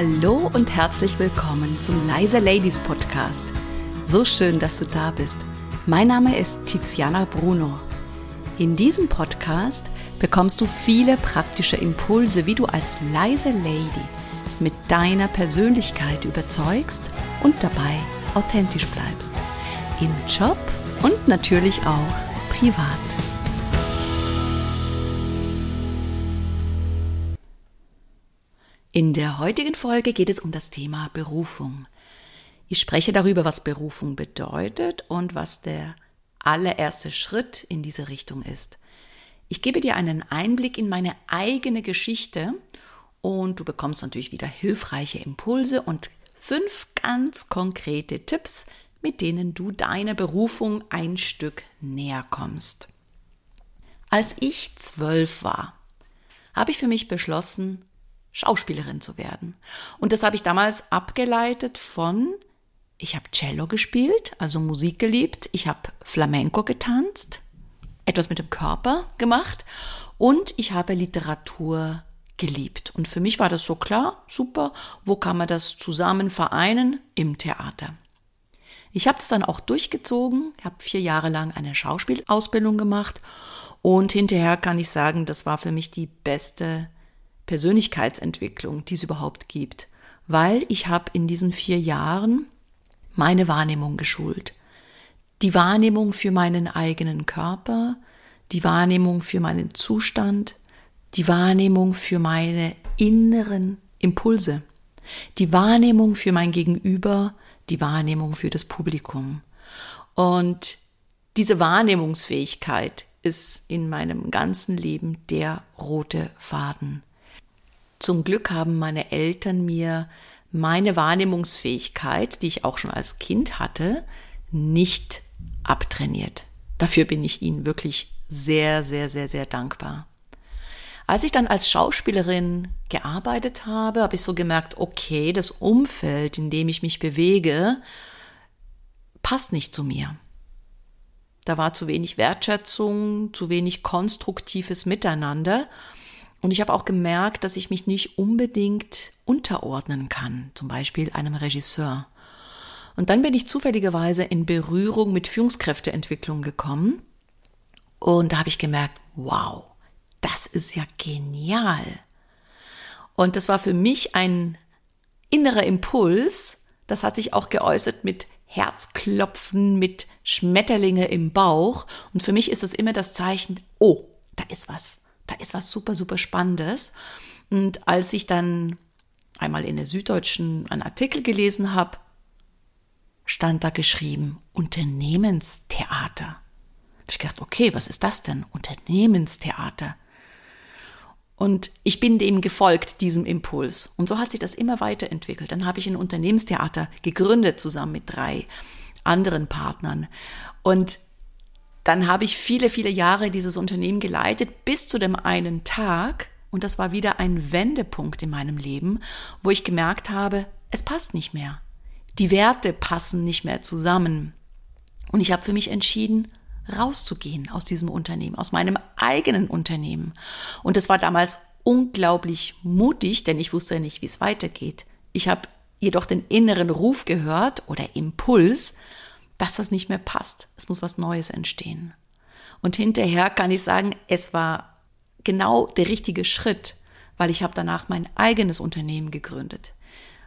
Hallo und herzlich willkommen zum Leise Ladies Podcast. So schön, dass du da bist. Mein Name ist Tiziana Bruno. In diesem Podcast bekommst du viele praktische Impulse, wie du als leise Lady mit deiner Persönlichkeit überzeugst und dabei authentisch bleibst. Im Job und natürlich auch privat. In der heutigen Folge geht es um das Thema Berufung. Ich spreche darüber, was Berufung bedeutet und was der allererste Schritt in diese Richtung ist. Ich gebe dir einen Einblick in meine eigene Geschichte und du bekommst natürlich wieder hilfreiche Impulse und fünf ganz konkrete Tipps, mit denen du deiner Berufung ein Stück näher kommst. Als ich zwölf war, habe ich für mich beschlossen, Schauspielerin zu werden. Und das habe ich damals abgeleitet von, ich habe Cello gespielt, also Musik geliebt, ich habe Flamenco getanzt, etwas mit dem Körper gemacht und ich habe Literatur geliebt. Und für mich war das so klar, super, wo kann man das zusammen vereinen? Im Theater. Ich habe das dann auch durchgezogen, habe vier Jahre lang eine Schauspielausbildung gemacht und hinterher kann ich sagen, das war für mich die beste Persönlichkeitsentwicklung, die es überhaupt gibt, weil ich habe in diesen vier Jahren meine Wahrnehmung geschult. Die Wahrnehmung für meinen eigenen Körper, die Wahrnehmung für meinen Zustand, die Wahrnehmung für meine inneren Impulse, die Wahrnehmung für mein Gegenüber, die Wahrnehmung für das Publikum. Und diese Wahrnehmungsfähigkeit ist in meinem ganzen Leben der rote Faden. Zum Glück haben meine Eltern mir meine Wahrnehmungsfähigkeit, die ich auch schon als Kind hatte, nicht abtrainiert. Dafür bin ich ihnen wirklich sehr, sehr, sehr, sehr dankbar. Als ich dann als Schauspielerin gearbeitet habe, habe ich so gemerkt, okay, das Umfeld, in dem ich mich bewege, passt nicht zu mir. Da war zu wenig Wertschätzung, zu wenig konstruktives Miteinander. Und ich habe auch gemerkt, dass ich mich nicht unbedingt unterordnen kann, zum Beispiel einem Regisseur. Und dann bin ich zufälligerweise in Berührung mit Führungskräfteentwicklung gekommen und da habe ich gemerkt, wow, das ist ja genial. Und das war für mich ein innerer Impuls, das hat sich auch geäußert mit Herzklopfen, mit Schmetterlinge im Bauch. Und für mich ist das immer das Zeichen, oh, da ist was da ist was super, super Spannendes. Und als ich dann einmal in der Süddeutschen einen Artikel gelesen habe, stand da geschrieben Unternehmenstheater. Ich gedacht, okay, was ist das denn? Unternehmenstheater. Und ich bin dem gefolgt, diesem Impuls. Und so hat sich das immer weiterentwickelt. Dann habe ich ein Unternehmenstheater gegründet, zusammen mit drei anderen Partnern. Und dann habe ich viele, viele Jahre dieses Unternehmen geleitet, bis zu dem einen Tag, und das war wieder ein Wendepunkt in meinem Leben, wo ich gemerkt habe, es passt nicht mehr. Die Werte passen nicht mehr zusammen. Und ich habe für mich entschieden, rauszugehen aus diesem Unternehmen, aus meinem eigenen Unternehmen. Und es war damals unglaublich mutig, denn ich wusste ja nicht, wie es weitergeht. Ich habe jedoch den inneren Ruf gehört oder Impuls, dass das nicht mehr passt. Es muss was Neues entstehen. Und hinterher kann ich sagen, es war genau der richtige Schritt, weil ich habe danach mein eigenes Unternehmen gegründet,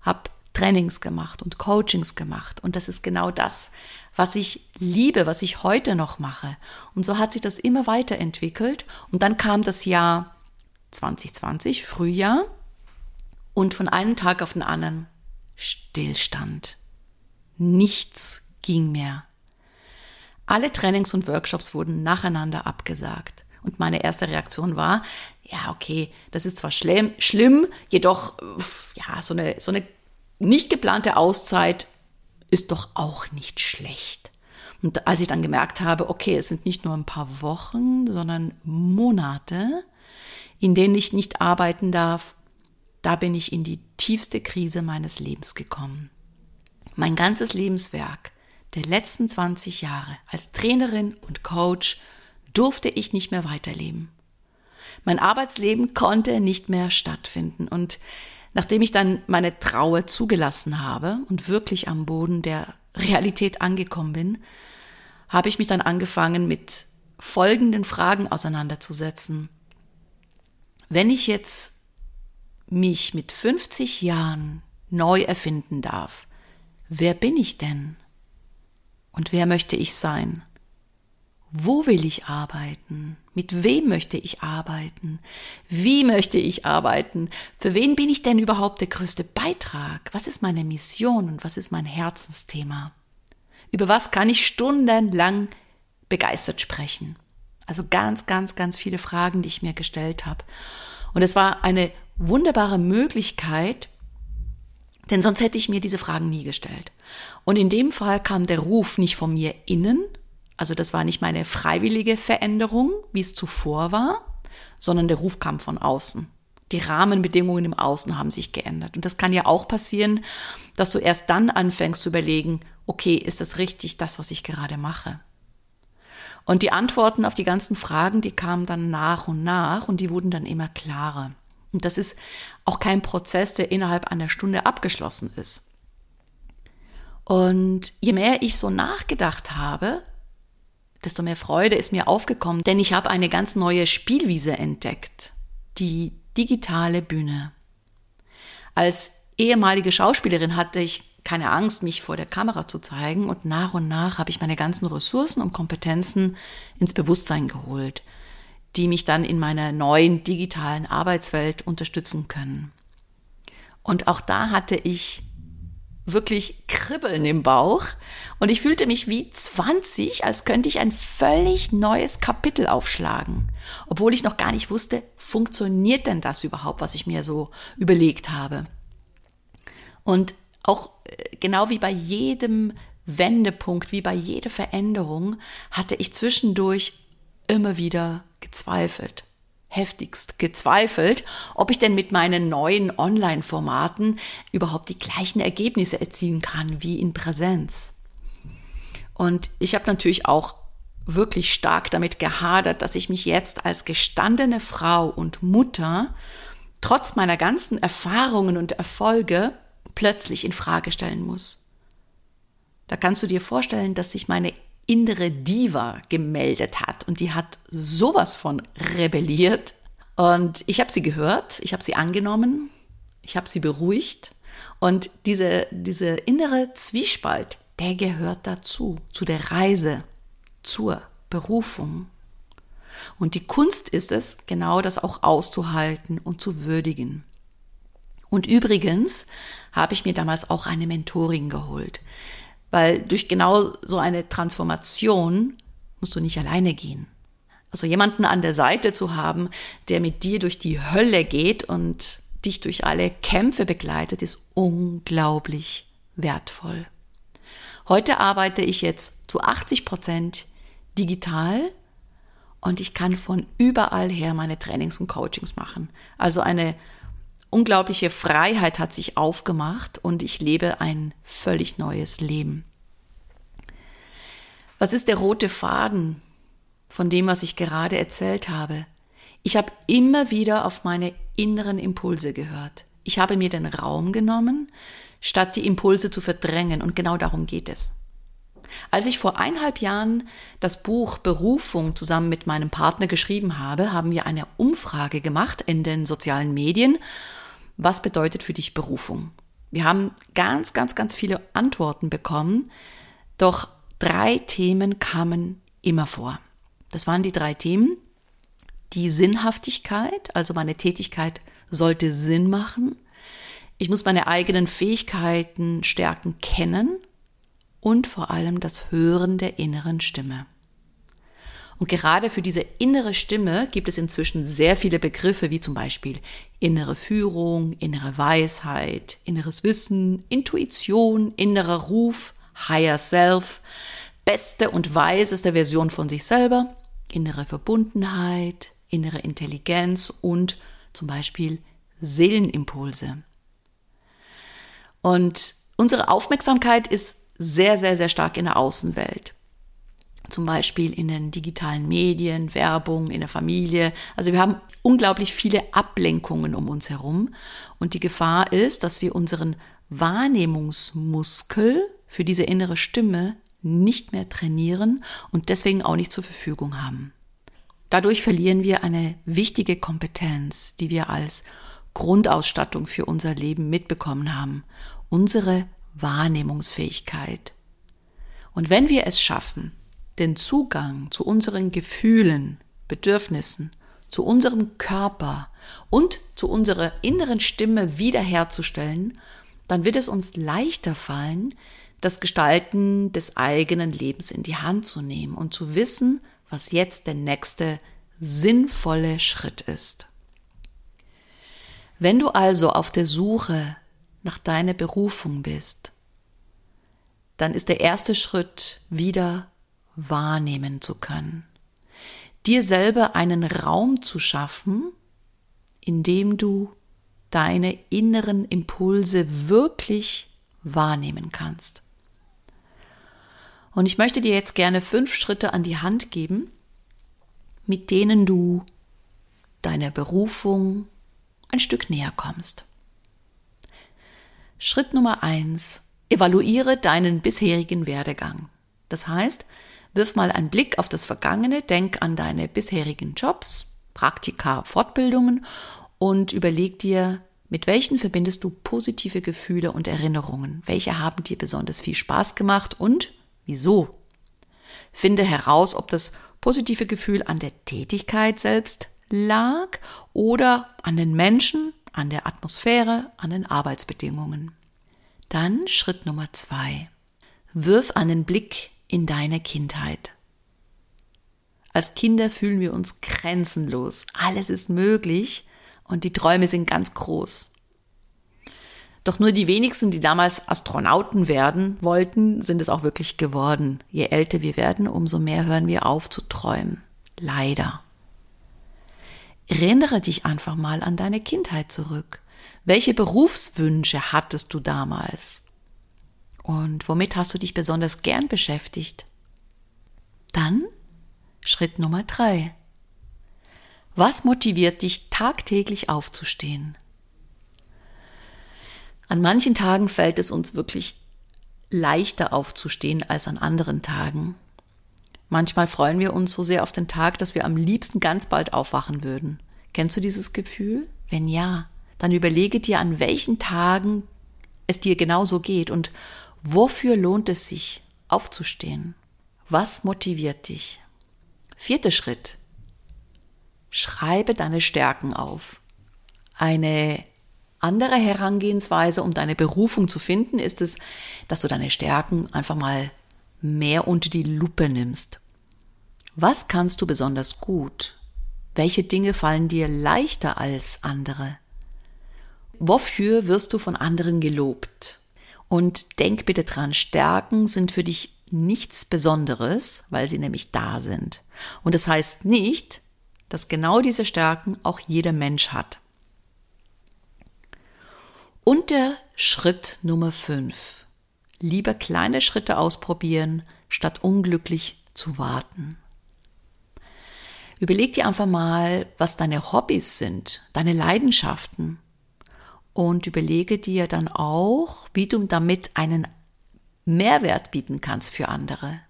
habe Trainings gemacht und Coachings gemacht. Und das ist genau das, was ich liebe, was ich heute noch mache. Und so hat sich das immer weiterentwickelt. Und dann kam das Jahr 2020, Frühjahr, und von einem Tag auf den anderen Stillstand. Nichts ging mehr. Alle Trainings und Workshops wurden nacheinander abgesagt. Und meine erste Reaktion war, ja, okay, das ist zwar schlimm, schlimm jedoch, ja, so eine, so eine nicht geplante Auszeit ist doch auch nicht schlecht. Und als ich dann gemerkt habe, okay, es sind nicht nur ein paar Wochen, sondern Monate, in denen ich nicht arbeiten darf, da bin ich in die tiefste Krise meines Lebens gekommen. Mein ganzes Lebenswerk der letzten 20 Jahre als Trainerin und Coach durfte ich nicht mehr weiterleben. Mein Arbeitsleben konnte nicht mehr stattfinden und Nachdem ich dann meine Trauer zugelassen habe und wirklich am Boden der Realität angekommen bin, habe ich mich dann angefangen mit folgenden Fragen auseinanderzusetzen. Wenn ich jetzt mich mit 50 Jahren neu erfinden darf, wer bin ich denn? Und wer möchte ich sein? Wo will ich arbeiten? Mit wem möchte ich arbeiten? Wie möchte ich arbeiten? Für wen bin ich denn überhaupt der größte Beitrag? Was ist meine Mission und was ist mein Herzensthema? Über was kann ich stundenlang begeistert sprechen? Also ganz, ganz, ganz viele Fragen, die ich mir gestellt habe. Und es war eine wunderbare Möglichkeit, denn sonst hätte ich mir diese Fragen nie gestellt. Und in dem Fall kam der Ruf nicht von mir innen, also das war nicht meine freiwillige Veränderung, wie es zuvor war, sondern der Ruf kam von außen. Die Rahmenbedingungen im Außen haben sich geändert. Und das kann ja auch passieren, dass du erst dann anfängst zu überlegen, okay, ist das richtig, das, was ich gerade mache? Und die Antworten auf die ganzen Fragen, die kamen dann nach und nach und die wurden dann immer klarer. Und das ist auch kein Prozess, der innerhalb einer Stunde abgeschlossen ist. Und je mehr ich so nachgedacht habe, desto mehr Freude ist mir aufgekommen, denn ich habe eine ganz neue Spielwiese entdeckt, die digitale Bühne. Als ehemalige Schauspielerin hatte ich keine Angst, mich vor der Kamera zu zeigen und nach und nach habe ich meine ganzen Ressourcen und Kompetenzen ins Bewusstsein geholt, die mich dann in meiner neuen digitalen Arbeitswelt unterstützen können. Und auch da hatte ich wirklich Kribbeln im Bauch und ich fühlte mich wie 20, als könnte ich ein völlig neues Kapitel aufschlagen, obwohl ich noch gar nicht wusste, funktioniert denn das überhaupt, was ich mir so überlegt habe. Und auch äh, genau wie bei jedem Wendepunkt, wie bei jeder Veränderung, hatte ich zwischendurch immer wieder gezweifelt heftigst gezweifelt, ob ich denn mit meinen neuen Online-Formaten überhaupt die gleichen Ergebnisse erzielen kann wie in Präsenz. Und ich habe natürlich auch wirklich stark damit gehadert, dass ich mich jetzt als gestandene Frau und Mutter trotz meiner ganzen Erfahrungen und Erfolge plötzlich in Frage stellen muss. Da kannst du dir vorstellen, dass sich meine innere Diva gemeldet hat und die hat sowas von rebelliert. Und ich habe sie gehört, ich habe sie angenommen, ich habe sie beruhigt und diese, diese innere Zwiespalt, der gehört dazu, zu der Reise, zur Berufung. Und die Kunst ist es, genau das auch auszuhalten und zu würdigen. Und übrigens habe ich mir damals auch eine Mentorin geholt. Weil durch genau so eine Transformation musst du nicht alleine gehen. Also jemanden an der Seite zu haben, der mit dir durch die Hölle geht und dich durch alle Kämpfe begleitet, ist unglaublich wertvoll. Heute arbeite ich jetzt zu 80 Prozent digital und ich kann von überall her meine Trainings und Coachings machen. Also eine unglaubliche Freiheit hat sich aufgemacht und ich lebe ein völlig neues Leben. Was ist der rote Faden von dem, was ich gerade erzählt habe? Ich habe immer wieder auf meine inneren Impulse gehört. Ich habe mir den Raum genommen, statt die Impulse zu verdrängen. Und genau darum geht es. Als ich vor eineinhalb Jahren das Buch Berufung zusammen mit meinem Partner geschrieben habe, haben wir eine Umfrage gemacht in den sozialen Medien was bedeutet für dich Berufung? Wir haben ganz, ganz, ganz viele Antworten bekommen, doch drei Themen kamen immer vor. Das waren die drei Themen. Die Sinnhaftigkeit, also meine Tätigkeit sollte Sinn machen. Ich muss meine eigenen Fähigkeiten, Stärken kennen und vor allem das Hören der inneren Stimme. Und gerade für diese innere Stimme gibt es inzwischen sehr viele Begriffe, wie zum Beispiel innere Führung, innere Weisheit, inneres Wissen, Intuition, innerer Ruf, Higher Self, beste und weiseste Version von sich selber, innere Verbundenheit, innere Intelligenz und zum Beispiel Seelenimpulse. Und unsere Aufmerksamkeit ist sehr, sehr, sehr stark in der Außenwelt. Zum Beispiel in den digitalen Medien, Werbung, in der Familie. Also wir haben unglaublich viele Ablenkungen um uns herum. Und die Gefahr ist, dass wir unseren Wahrnehmungsmuskel für diese innere Stimme nicht mehr trainieren und deswegen auch nicht zur Verfügung haben. Dadurch verlieren wir eine wichtige Kompetenz, die wir als Grundausstattung für unser Leben mitbekommen haben, unsere Wahrnehmungsfähigkeit. Und wenn wir es schaffen, den Zugang zu unseren Gefühlen, Bedürfnissen, zu unserem Körper und zu unserer inneren Stimme wiederherzustellen, dann wird es uns leichter fallen, das Gestalten des eigenen Lebens in die Hand zu nehmen und zu wissen, was jetzt der nächste sinnvolle Schritt ist. Wenn du also auf der Suche nach deiner Berufung bist, dann ist der erste Schritt wieder wahrnehmen zu können. Dir selber einen Raum zu schaffen, in dem du deine inneren Impulse wirklich wahrnehmen kannst. Und ich möchte dir jetzt gerne fünf Schritte an die Hand geben, mit denen du deiner Berufung ein Stück näher kommst. Schritt Nummer eins. Evaluiere deinen bisherigen Werdegang. Das heißt, wirf mal einen Blick auf das Vergangene, denk an deine bisherigen Jobs, Praktika, Fortbildungen und überleg dir, mit welchen verbindest du positive Gefühle und Erinnerungen? Welche haben dir besonders viel Spaß gemacht und wieso? Finde heraus, ob das positive Gefühl an der Tätigkeit selbst lag oder an den Menschen, an der Atmosphäre, an den Arbeitsbedingungen. Dann Schritt Nummer zwei. Wirf einen Blick in deine Kindheit. Als Kinder fühlen wir uns grenzenlos. Alles ist möglich und die Träume sind ganz groß. Doch nur die wenigsten, die damals Astronauten werden wollten, sind es auch wirklich geworden. Je älter wir werden, umso mehr hören wir auf zu träumen. Leider. Erinnere dich einfach mal an deine Kindheit zurück. Welche Berufswünsche hattest du damals? Und womit hast du dich besonders gern beschäftigt? Dann Schritt Nummer drei. Was motiviert dich tagtäglich aufzustehen? An manchen Tagen fällt es uns wirklich leichter aufzustehen als an anderen Tagen. Manchmal freuen wir uns so sehr auf den Tag, dass wir am liebsten ganz bald aufwachen würden. Kennst du dieses Gefühl? Wenn ja, dann überlege dir, an welchen Tagen es dir genauso geht und wofür lohnt es sich aufzustehen? Was motiviert dich? Vierter Schritt. Schreibe deine Stärken auf. Eine andere Herangehensweise, um deine Berufung zu finden, ist es, dass du deine Stärken einfach mal mehr unter die Lupe nimmst. Was kannst du besonders gut? Welche Dinge fallen dir leichter als andere? Wofür wirst du von anderen gelobt? Und denk bitte dran, Stärken sind für dich nichts Besonderes, weil sie nämlich da sind. Und das heißt nicht, dass genau diese Stärken auch jeder Mensch hat. Und der Schritt Nummer 5. Lieber kleine Schritte ausprobieren, statt unglücklich zu warten. Überleg dir einfach mal, was deine Hobbys sind, deine Leidenschaften. Und überlege dir dann auch, wie du damit einen Mehrwert bieten kannst für andere.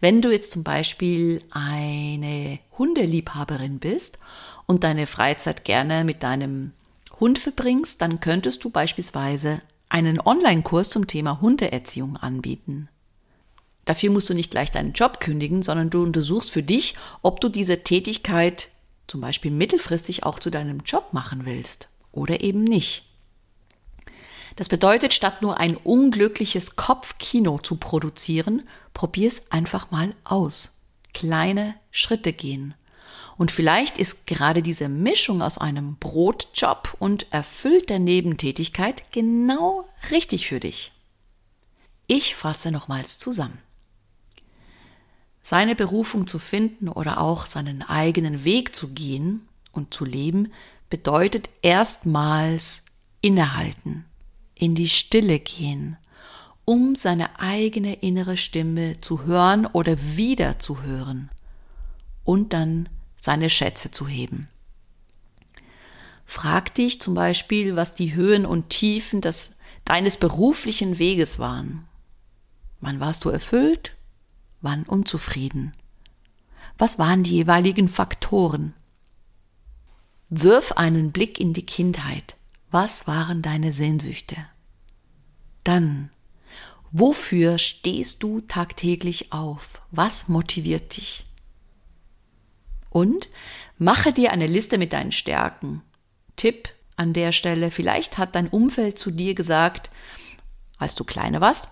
Wenn du jetzt zum Beispiel eine Hundeliebhaberin bist und deine Freizeit gerne mit deinem Hund verbringst, dann könntest du beispielsweise einen Online-Kurs zum Thema Hundeerziehung anbieten. Dafür musst du nicht gleich deinen Job kündigen, sondern du untersuchst für dich, ob du diese Tätigkeit zum Beispiel mittelfristig auch zu deinem Job machen willst oder eben nicht. Das bedeutet, statt nur ein unglückliches Kopfkino zu produzieren, probier es einfach mal aus. Kleine Schritte gehen. Und vielleicht ist gerade diese Mischung aus einem Brotjob und erfüllter Nebentätigkeit genau richtig für dich. Ich fasse nochmals zusammen. Seine Berufung zu finden oder auch seinen eigenen Weg zu gehen und zu leben, bedeutet erstmals innehalten, in die Stille gehen um seine eigene innere Stimme zu hören oder wieder zu hören und dann seine Schätze zu heben. Frag dich zum Beispiel, was die Höhen und Tiefen des, deines beruflichen Weges waren. Wann warst du erfüllt? Wann unzufrieden? Was waren die jeweiligen Faktoren? Wirf einen Blick in die Kindheit. Was waren deine Sehnsüchte? Dann, wofür stehst du tagtäglich auf? Was motiviert dich? Und mache dir eine Liste mit deinen Stärken. Tipp an der Stelle, vielleicht hat dein Umfeld zu dir gesagt, als du kleine warst,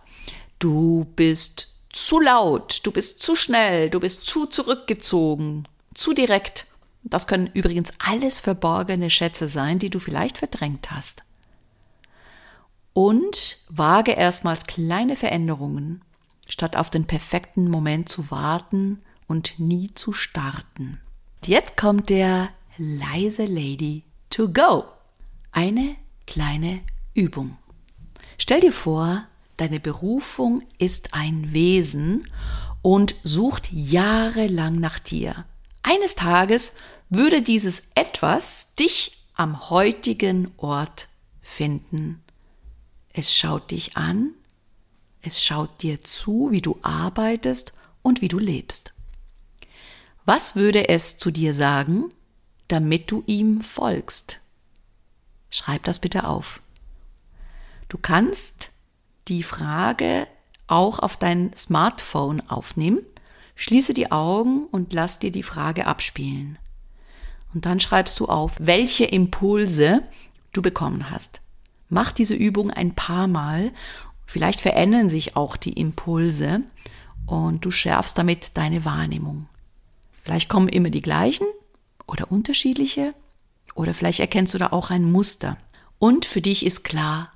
du bist zu laut, du bist zu schnell, du bist zu zurückgezogen, zu direkt. Das können übrigens alles verborgene Schätze sein, die du vielleicht verdrängt hast. Und wage erstmals kleine Veränderungen, statt auf den perfekten Moment zu warten und nie zu starten. Jetzt kommt der leise Lady to go. Eine kleine Übung. Stell dir vor, deine Berufung ist ein Wesen und sucht jahrelang nach dir. Eines Tages würde dieses etwas dich am heutigen Ort finden. Es schaut dich an, es schaut dir zu, wie du arbeitest und wie du lebst. Was würde es zu dir sagen, damit du ihm folgst? Schreib das bitte auf. Du kannst die Frage auch auf dein Smartphone aufnehmen Schließe die Augen und lass dir die Frage abspielen. Und dann schreibst du auf, welche Impulse du bekommen hast. Mach diese Übung ein paar Mal. Vielleicht verändern sich auch die Impulse und du schärfst damit deine Wahrnehmung. Vielleicht kommen immer die gleichen oder unterschiedliche oder vielleicht erkennst du da auch ein Muster. Und für dich ist klar,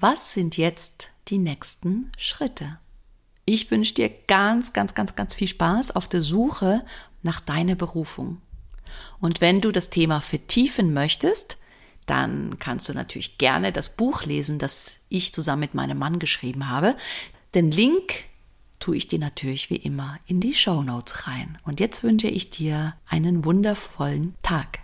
was sind jetzt die nächsten Schritte? Ich wünsche dir ganz, ganz, ganz, ganz viel Spaß auf der Suche nach deiner Berufung. Und wenn du das Thema vertiefen möchtest, dann kannst du natürlich gerne das Buch lesen, das ich zusammen mit meinem Mann geschrieben habe. Den Link tue ich dir natürlich wie immer in die Show Notes rein. Und jetzt wünsche ich dir einen wundervollen Tag.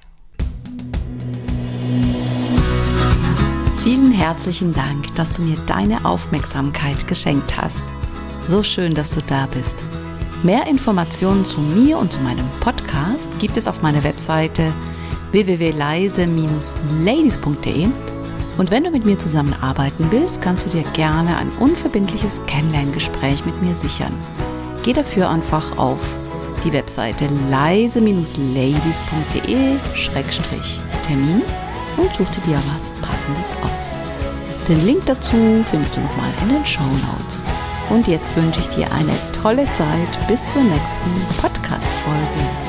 Vielen herzlichen Dank, dass du mir deine Aufmerksamkeit geschenkt hast. So schön, dass du da bist. Mehr Informationen zu mir und zu meinem Podcast gibt es auf meiner Webseite www.leise-ladies.de und wenn du mit mir zusammenarbeiten willst, kannst du dir gerne ein unverbindliches Kennenlerngespräch mit mir sichern. Geh dafür einfach auf die Webseite leise-ladies.de-termin und such dir was Passendes aus. Den Link dazu findest du nochmal in den Show Notes. Und jetzt wünsche ich dir eine tolle Zeit bis zur nächsten Podcast-Folge.